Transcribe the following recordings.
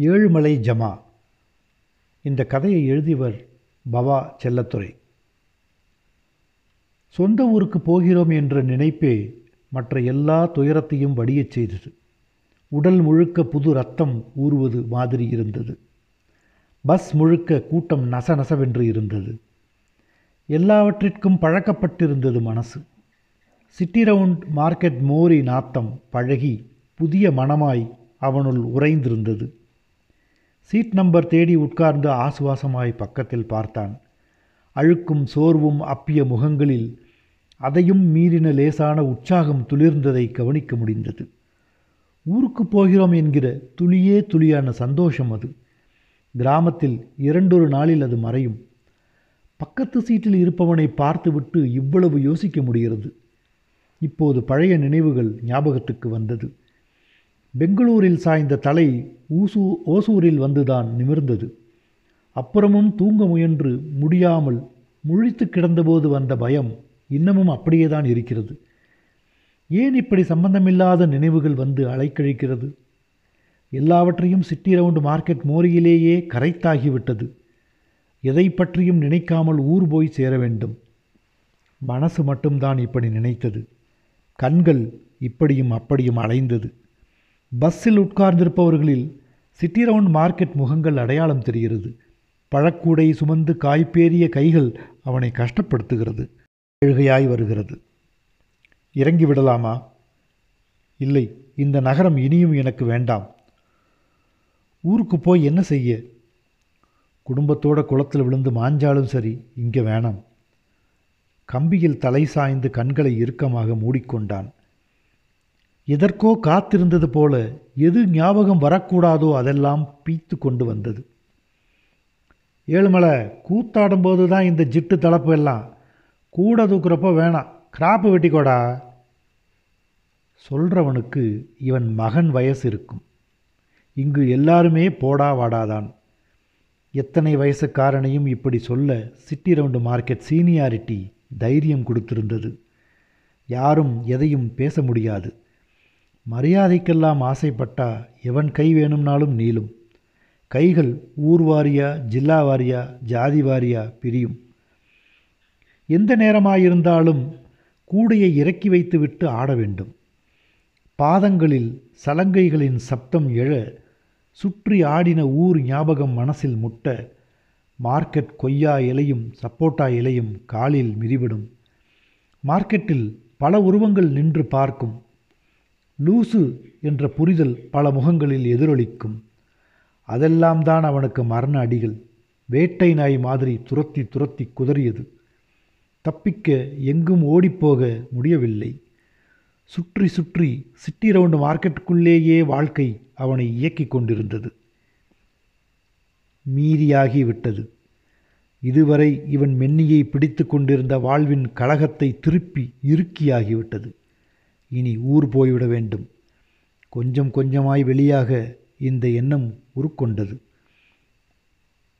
ஏழுமலை ஜமா. இந்த கதையை எழுதியவர் பவா செல்லத்துறை. சொந்த ஊருக்கு போகிறோம் என்ற நினைப்பே மற்ற எல்லா துயரத்தையும் வடியச் செய்தது. உடல் முழுக்க புது ரத்தம் ஊறுவது மாதிரி இருந்தது. பஸ் முழுக்க கூட்டம் நசநசவென்று இருந்தது. எல்லாவற்றிற்கும் பழக்கப்பட்டிருந்தது மனசு. சிட்டி ரவுண்ட் மார்க்கெட் மோரி நாத்தம் பழகி புதிய மனமாய் அவனுள் உறைந்திருந்தது. சீட் நம்பர் தேடி உட்கார்ந்து ஆசுவாசமாய் பக்கத்தில் பார்த்தான். அழுக்கும் சோர்வும் அப்பிய முகங்களில் அதையும் மீறின லேசான உற்சாகம் துளிர்ந்ததை கவனிக்க முடிந்தது. ஊருக்கு போகிறோம் என்கிற துளியே துளியான சந்தோஷம் அது. கிராமத்தில் இரண்டொரு நாளில் அது மறையும். பக்கத்து சீட்டில் இருப்பவனை பார்த்துவிட்டு இவ்வளவு யோசிக்க முடிகிறது. இப்போது பழைய நினைவுகள் ஞாபகத்துக்கு வந்தது. பெங்களூரில் சாய்ந்த தலை ஊசூ ஓசூரில் வந்துதான் நிமிர்ந்தது. அப்புறமும் தூங்க முயன்று முடியாமல் முழித்து கிடந்தபோது வந்த பயம் இன்னமும் அப்படியே தான் இருக்கிறது. ஏன் இப்படி சம்பந்தமில்லாத நினைவுகள் வந்து அலைக்கழிக்கிறது? எல்லாவற்றையும் சிட்டி ரவுண்ட் மார்க்கெட் மோரியிலேயே கரைத்தாகிவிட்டது. எதை பற்றியும் நினைக்காமல் ஊர் போய் சேர வேண்டும். மனசு மட்டும்தான் இப்படி நினைத்தது. கண்கள் இப்படியும் அப்படியும் அலைந்தது. பஸ்ஸில் உட்கார்ந்திருப்பவர்களில் சிட்டி ரவுண்ட் மார்க்கெட் முகங்கள் அடையாளம் தெரிகிறது. பழக்கூடை சுமந்து காய்பேறிய கைகள் அவனை கஷ்டப்படுத்துகிறது. அழுகையாய் வருகிறது. இறங்கி விடலாமா? இல்லை இந்த நகரம் இனியும் எனக்கு வேண்டாம். ஊருக்கு போய் என்ன செய்ய? குடும்பத்தோட குளத்தில் விழுந்து மாஞ்சாலும் சரி இங்கே வேணாம். கம்பியில் தலை சாய்ந்து கண்களை இறுக்கமாக மூடிக்கொண்டான். எதற்கோ காத்திருந்தது போல எது ஞாபகம் வரக்கூடாதோ அதெல்லாம் பீத்து கொண்டு வந்தது. ஏழுமலை கூத்தாடும்போது தான் இந்த ஜிட்டு தளப்பு எல்லாம். கூட தூக்குறப்போ வேணாம். கிராப்பு வெட்டிக்கோடா. சொல்கிறவனுக்கு இவன் மகன் வயசு இருக்கும். இங்கு எல்லாருமே போடா வாடாதான். எத்தனை வயசுக்காரனையும் இப்படி சொல்ல சிட்டி ரவுண்டு மார்க்கெட் சீனியாரிட்டி தைரியம் கொடுத்திருந்தது. யாரும் எதையும் பேச முடியாது. மரியாதைக்கெல்லாம் ஆசைப்பட்டா எவன் கை வேணும்னாலும் நீளும். கைகள் ஊர் வாரியா ஜில்லா வாரியா ஜாதி வாரியா பிரியும். எந்த நேரமாயிருந்தாலும் கூடையை இறக்கி வைத்துவிட்டு ஆட வேண்டும். பாதங்களில் சலங்கைகளின் சப்தம் எழ சுற்றி ஆடின ஊர் ஞாபகம் மனசில் முட்ட மார்க்கெட் கொய்யா இலையும் சப்போட்டா இலையும் காலில் மிதிவிடும். மார்க்கெட்டில் பல உருவங்கள் நின்று பார்க்கும். லூசு என்ற புரிதல் பல முகங்களில் எதிரொலிக்கும். அதெல்லாம் தான் அவனுக்கு மரண அடிகள். வேட்டை நாய் மாதிரி துரத்தி துரத்தி குதறியது. தப்பிக்க எங்கும் ஓடிப்போக முடியவில்லை. சுற்றி சுற்றி சிட்டி ரவுண்டு மார்க்கெட்டுக்குள்ளேயே வாழ்க்கை அவனை இயக்கிக் கொண்டிருந்தது. மீறியாகிவிட்டது இதுவரை இவன் மென்னியை பிடித்து கொண்டிருந்த வாழ்வின் கழகத்தை திருப்பி இறுக்கியாகிவிட்டது இனி ஊர் போய்விட வேண்டும். கொஞ்சம் கொஞ்சமாய் வெளியாக இந்த எண்ணம் உருக்கொண்டது.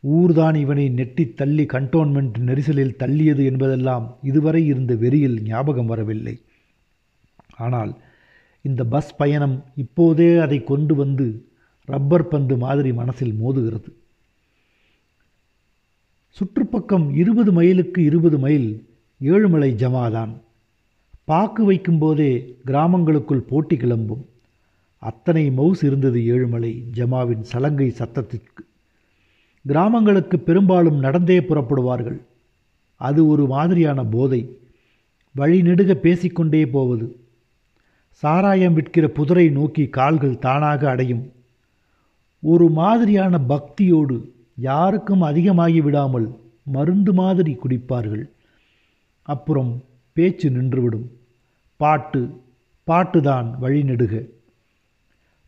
ஊர்தான் இவனை நெட்டி தள்ளி கண்டோன்மெண்ட் நெரிசலில் தள்ளியது என்பதெல்லாம் இதுவரை இருந்த வெறியில் ஞாபகம் வரவில்லை. ஆனால் இந்த பஸ் பயணம் இப்போதே அதை கொண்டு வந்து ரப்பர் பந்து மாதிரி மனசில் மோதுகிறது. சுற்றுப்பக்கம் இருபது மைலுக்கு இருபது மைல் ஏழுமலை ஜமாதான். பாக்கு வைக்கும்போதே கிராமங்களுக்குள் போட்டி கிளம்பும். அத்தனை மவுஸ் இருந்தது ஏழுமலை ஜமாவின் சலங்கை சத்தத்திற்கு. கிராமங்களுக்கு பெரும்பாலும் நடந்தே புறப்படுவார்கள். அது ஒரு மாதிரியான போதை. வழி நெடுக பேசிக்கொண்டே போவது. சாராயம் விற்கிற புதரை நோக்கி கால்கள் தானாக அடையும். ஒரு மாதிரியான பக்தியோடு யாருக்கும் அதிகமாகி விடாமல் மருந்து மாதிரி குடிப்பார்கள். அப்புறம் பேச்சு நின்றுவிடும். பாட்டு பாட்டுதான் வழிநெடுக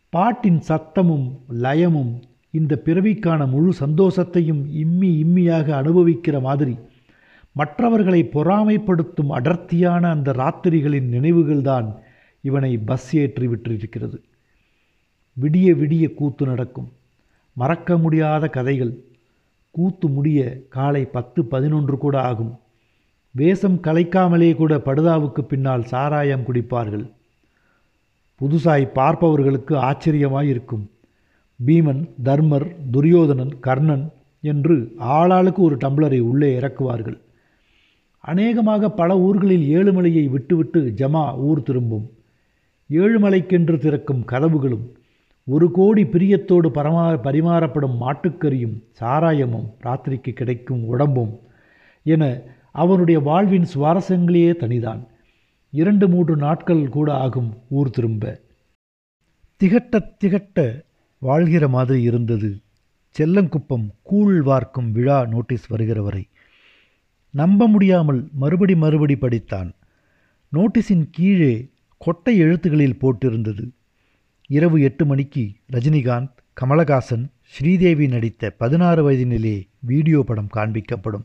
பாட்டின் சத்தமும் லயமும் இந்த பிறவிக்கான முழு சந்தோஷத்தையும் இம்மி இம்மியாக அனுபவிக்கிற மாதிரி மற்றவர்களை பொறாமைப்படுத்தும் அடர்த்தியான அந்த ராத்திரிகளின் நினைவுகள்தான் இவனை பஸ் ஏற்றி விட்டிருக்கிறது. விடிய விடிய கூத்து நடக்கும். மறக்க முடியாத கதைகள். கூத்து முடிய காலை பத்து பதினொன்று கூட ஆகும். வேஷம் கலைக்காமலே கூட படுதாவுக்கு பின்னால் சாராயம் குடிப்பார்கள். புதுசாய் பார்ப்பவர்களுக்கு ஆச்சரியமாய் இருக்கும் பீமன் தர்மர் துரியோதனன் கர்ணன் என்று ஆளாளுக்கு ஒரு டம்ளரை உள்ளே இறக்குவார்கள். அநேகமாக பல ஊர்களில் ஏழுமலையை விட்டுவிட்டு ஜமா ஊர் திரும்பும். ஏழுமலைக்கென்று திறக்கும் கதவுகளும் ஒரு கோடி பிரியத்தோடு பரமா பரிமாறப்படும் மாட்டுக்கறியும் சாராயமும் ராத்திரிக்கு கிடைக்கும் உடம்பும் என அவனுடைய வாழ்வின் சுவாரஸ்யங்களையே தனிதான். இரண்டு மூன்று நாட்கள் கூட ஆகும் ஊர் திரும்ப. திகட்ட திகட்ட வாழ்கிற மாதிரி இருந்தது. செல்லங்குப்பம் கூழ் வார்க்கும் விழா நோட்டீஸ் வருகிற வரை. நம்ப முடியாமல் மறுபடி மறுபடி படித்தான். நோட்டீஸின் கீழே கொட்டை எழுத்துகளில் போட்டிருந்தது. இரவு எட்டு மணிக்கு ரஜினிகாந்த் கமலஹாசன் ஸ்ரீதேவி நடித்த பதினாறு வயதினிலே வீடியோ படம் காண்பிக்கப்படும்.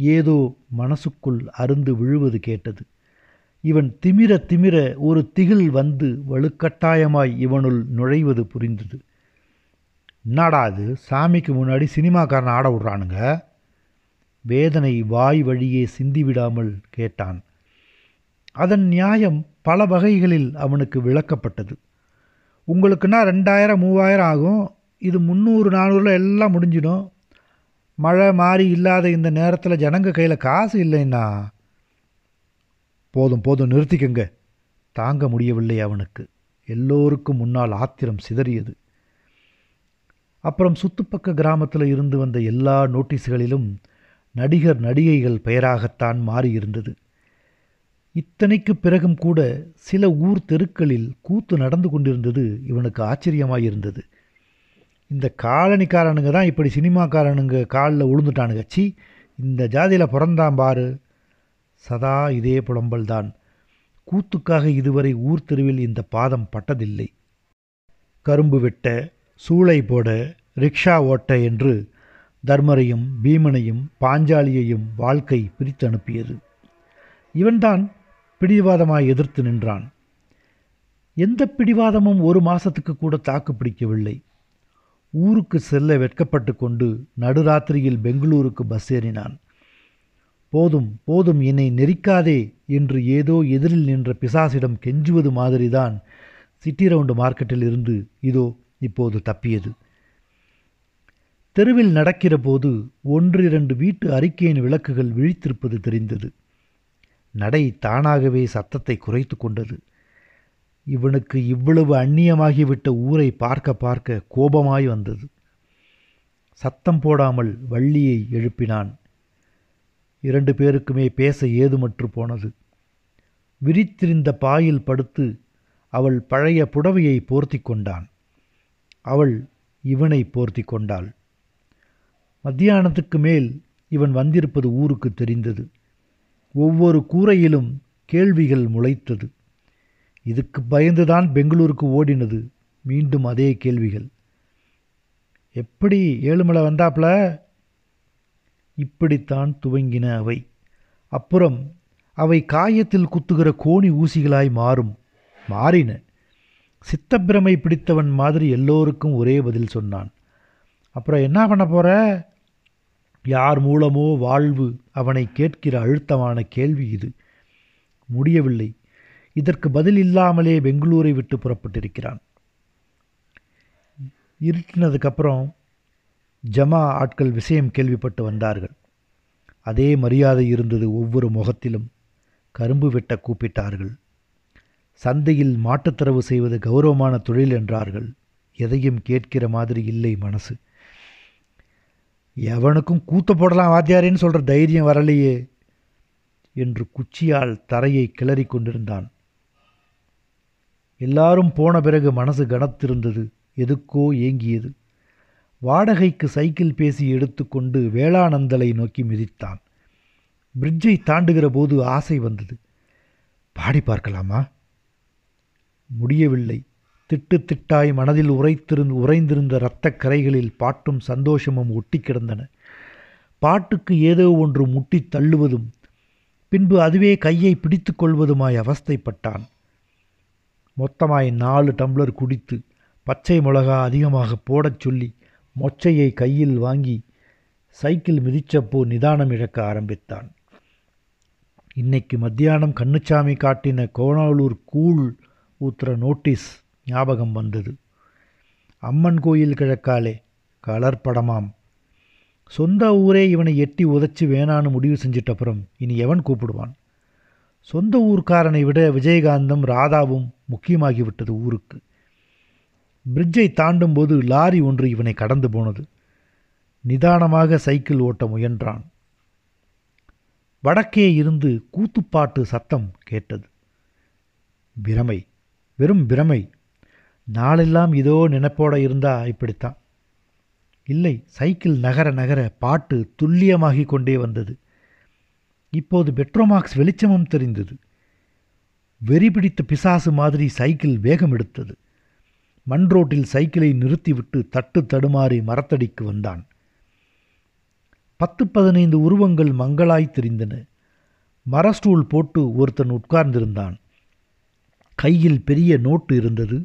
ஏதோ மனசுக்குள் அருந்து விழுவது கேட்டது. இவன் திமிர திமிர ஒரு திகில் வந்து வலுக்கட்டாயமாய் இவனுள் நுழைவது புரிந்தது. என்னடா அது சாமிக்கு முன்னாடி சினிமாக்காரன் ஆட விட்றானுங்க? வேதனை வாய் வழியே சிந்திவிடாமல் கேட்டான். அதன் நியாயம் பல வகைகளில் அவனுக்கு விளக்கப்பட்டது. உங்களுக்குன்னா ரெண்டாயிரம் மூவாயிரம் ஆகும்? இது முந்நூறு நானூறில் எல்லாம் முடிஞ்சிடும். மழை மாறி இல்லாத இந்த நேரத்தில் ஜனங்க கையில் காசு இல்லைன்னா போதும் போதும் நிறுத்திக்கங்க. தாங்க முடியவில்லை அவனுக்கு. எல்லோருக்கும் முன்னால் ஆத்திரம் சிதறியது. அப்புறம் சுத்துப்பக்க கிராமத்தில் இருந்து வந்த எல்லா நோட்டீஸ்களிலும் நடிகர் நடிகைகள் பெயராகத்தான் மாறியிருந்தது. இத்தனைக்கு பிறகும் கூட சில ஊர் தெருக்களில் கூத்து நடந்து கொண்டிருந்தது இவனுக்கு ஆச்சரியமாயிருந்தது. இந்த காலனிக்காரனுங்க தான் இப்படி சினிமாக்காரனுங்க காலில் விழுந்துட்டானுங்க சி இந்த ஜாதியில் பிறந்தான் பாரு. சதா இதே புலம்பல் தான். கூத்துக்காக இதுவரை ஊர் தெருவில் இந்த பாதம் பட்டதில்லை. கரும்பு வெட்ட சூளை போட ரிக்ஷா ஓட்ட என்று தர்மரையும் பீமனையும் பாஞ்சாலியையும் வாழ்க்கை பிரித்து அனுப்பியது இவன்தான் பிடிவாதமாய் எதிர்த்து நின்றான். எந்த பிடிவாதமும் ஒரு மாசத்துக்கு கூட தாக்கு பிடிக்கவில்லை. ஊருக்கு செல்ல வெட்கப்பட்டு கொண்டு நடுராத்திரியில் பெங்களூருக்கு பஸ் ஏறினான். போதும் போதும் என்னை நெரிக்காதே என்று ஏதோ எதிரில் நின்ற பிசாசிடம் கெஞ்சுவது மாதிரிதான் சிட்டி ரவுண்டு மார்க்கெட்டில் இருந்து இதோ இப்போது தப்பியது. தெருவில் நடக்கிற போது ஒன்றிரண்டு வீட்டு அறிக்கையின் விளக்குகள் விழித்திருப்பது தெரிந்தது. நடை தானாகவே சத்தத்தை குறைத்து கொண்டது. இவனுக்கு இவ்வளவு அந்நியமாகிவிட்ட ஊரை பார்க்க பார்க்க கோபமாய் வந்தது. சத்தம் போடாமல் வள்ளியை எழுப்பினான். இரண்டு பேருக்குமே பேச ஏதுமற்று போனது. விரித்திருந்த பாயில் படுத்து அவள் பழைய புடவையை போர்த்தி கொண்டான். அவள் இவனை போர்த்தி கொண்டாள். மத்தியானத்துக்கு மேல் இவன் வந்திருப்பது ஊருக்கு தெரிந்தது. ஒவ்வொரு கூரையிலும் கேள்விகள் முளைத்தது. இதுக்கு பயந்துதான் பெங்களூருக்கு ஓடினது. மீண்டும் அதே கேள்விகள். எப்படி ஏழுமலை வந்தாப்ல இப்படித்தான் துவங்கின அவை. அப்புறம் அவை காயத்தில் குத்துகிற கோணி ஊசிகளாய் மாறும் மாறின. சித்தப்பிரமை பிடித்தவன் மாதிரி எல்லோருக்கும் ஒரே பதில் சொன்னான். அப்புறம் என்ன பண்ண போற? யார் மூலமோ வாழ்வு அவனை கேட்கிற அழுத்தமான கேள்வி இது. முடியவில்லை. இதற்கு பதில் இல்லாமலே பெங்களூரை விட்டு புறப்பட்டிருக்கிறான். இருட்டினதுக்கப்புறம் ஜமா ஆட்கள் விஷயம் கேள்விப்பட்டு வந்தார்கள். அதே மரியாதை இருந்தது ஒவ்வொரு முகத்திலும். கரும்பு வெட்ட கூப்பிட்டார்கள். சந்தையில் மாட்டுத்தரவு செய்வது கௌரவமான தொழில் என்றார்கள். எதையும் கேட்கிற மாதிரி இல்லை மனசு. எவனுக்கும் கூத்த போடலாம் வாத்தியாரேன்னு சொல்கிற தைரியம் வரலையே என்று குச்சியால் தரையை கிளறி கொண்டிருந்தான். எல்லாரும் போன பிறகு மனசு கனத்திருந்தது எதுக்கோ ஏங்கியது. வாடகைக்கு சைக்கிள் பேசி எடுத்துக்கொண்டு வேளானந்தலை நோக்கி மிதித்தான். பிரிட்ஜை தாண்டுகிற போது ஆசை வந்தது. பாடி பார்க்கலாமா? முடியவில்லை. திட்டு திட்டாய் மனதில் உரைத்திருந்து உறைந்திருந்த இரத்தக் கரைகளில் பாட்டும் சந்தோஷமும் ஒட்டி கிடந்தன. பாட்டுக்கு ஏதோ ஒன்று முட்டித் தள்ளுவதும் பின்பு அதுவே கையை பிடித்து கொள்வதுமாய் அவஸ்தைப்பட்டான். மொத்தமாய் நாலு டம்ளர் குடித்து பச்சை மிளகா அதிகமாக போடச் சொல்லி மொச்சையை கையில் வாங்கி சைக்கிள் மிதிச்சப்போ நிதானம் இழக்க ஆரம்பித்தான். இன்னைக்கு மத்தியானம் கண்ணுச்சாமி காட்டின கோணாலூர் கூழ் ஊத்துற நோட்டீஸ் ஞாபகம் வந்தது. அம்மன் கோயில் கிழக்காலே கலர் படமாம். சொந்த ஊரே இவனை எட்டி உதச்சி வேணான்னு முடிவு செஞ்சிட்டப்புறம் இனி எவன் கூப்பிடுவான்? சொந்த ஊர்க்காரனை விட விஜயகாந்தம் ராதாவும் முக்கியமாகிவிட்டது ஊருக்கு. பிரிட்ஜை தாண்டும் போது லாரி ஒன்று இவனை கடந்து போனது. நிதானமாக சைக்கிள் ஓட்ட முயன்றான். வடக்கே இருந்து கூத்துப்பாட்டு சத்தம் கேட்டது. பிரமை வெறும் பிரமை. நாளெல்லாம் இதோ நினைப்போட இருந்தா இப்படித்தான். இல்லை சைக்கிள் நகர நகர பாட்டு துல்லியமாகிக் கொண்டே வந்தது. இப்போது பெட்ரோமாக்ஸ் வெளிச்சமும் தெரிந்தது. வெறி பிடித்த பிசாசு மாதிரி சைக்கிள் வேகம் எடுத்தது. மண் ரோட்டில் சைக்கிளை நிறுத்திவிட்டு தட்டு தடுமாறி மரத்தடிக்கு வந்தான். பத்து பதினைந்து உருவங்கள் மங்களாய் தெரிந்தன. மரஸ்டூல் போட்டு ஒருத்தன் உட்கார்ந்திருந்தான். கையில் பெரிய நோட்டு இருந்தது.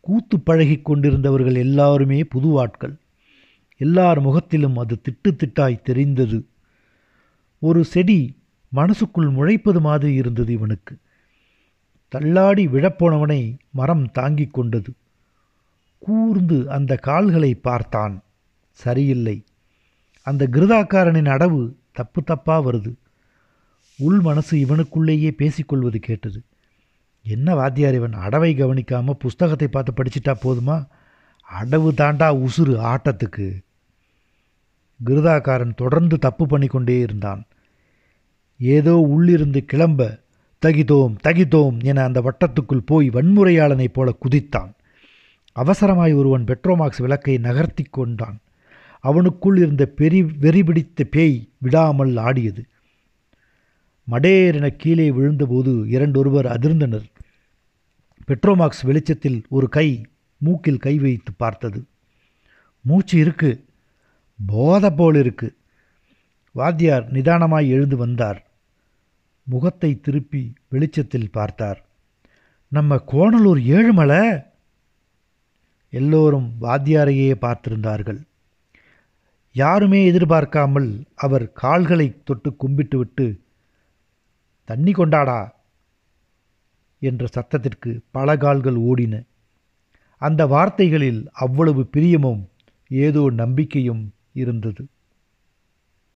கூத்து பழகிக் கொண்டிருந்தவர்கள் எல்லாருமே புதுவாட்கள். எல்லார் முகத்திலும் அது திட்டு திட்டாய் தெரிந்தது. ஒரு செடி மனசுக்குள் முளைப்பது மாதிரி இருந்தது இவனுக்கு. தள்ளாடி விழப்போனவனை மரம் தாங்கிக் கொண்டது. கூர்ந்து அந்த கால்களை பார்த்தான். சரியில்லை. அந்த கிருதாக்காரனின் அடவு தப்பு தப்பா வருது. உள் மனசு இவனுக்குள்ளேயே பேசிக்கொள்வது கேட்டது. என்ன வாத்தியார் இவன் அடவை கவனிக்காம புஸ்தகத்தை பார்த்து படிச்சிட்டா போதுமா? அடவு தாண்டா உசுறு ஆட்டத்துக்கு. கிருதாக்காரன் தொடர்ந்து தப்பு பண்ணிக்கொண்டே இருந்தான். ஏதோ உள்ளிருந்து கிளம்ப தகிதோம் தகிதோம் என அந்த வட்டத்துக்குள் போய் வன்முறையாளனைப் போல குதித்தான். அவசரமாய் ஒருவன் பெட்ரோமாக்ஸ் விளக்கை நகர்த்தி கொண்டான். அவனுக்குள் இருந்த பெரி வெறி பிடித்த பேய் விடாமல் ஆடியது. மடேரென கீழே விழுந்தபோது இரண்டொருவர் அதிர்ந்தனர். பெட்ரோமாக்ஸ் வெளிச்சத்தில் ஒரு கை மூக்கில் கை வைத்து பார்த்தது. மூச்சு இருக்கு போத போல் இருக்கு. வாத்தியார் நிதானமாய் எழுந்து வந்தார். முகத்தை திருப்பி வெளிச்சத்தில் பார்த்தார். நம்ம கோணலூர் ஏழுமலை? எல்லோரும் வாத்தியாரையே பார்த்திருந்தார்கள். யாருமே எதிர்பார்க்காமல் அவர் கால்களை தொட்டு கும்பிட்டுவிட்டு தண்ணி கொண்டாடா என்ற சத்தத்திற்கு பல கால்கள் ஓடின. அந்த வார்த்தைகளில் அவ்வளவு பிரியமும் ஏதோ நம்பிக்கையும் இருந்தது.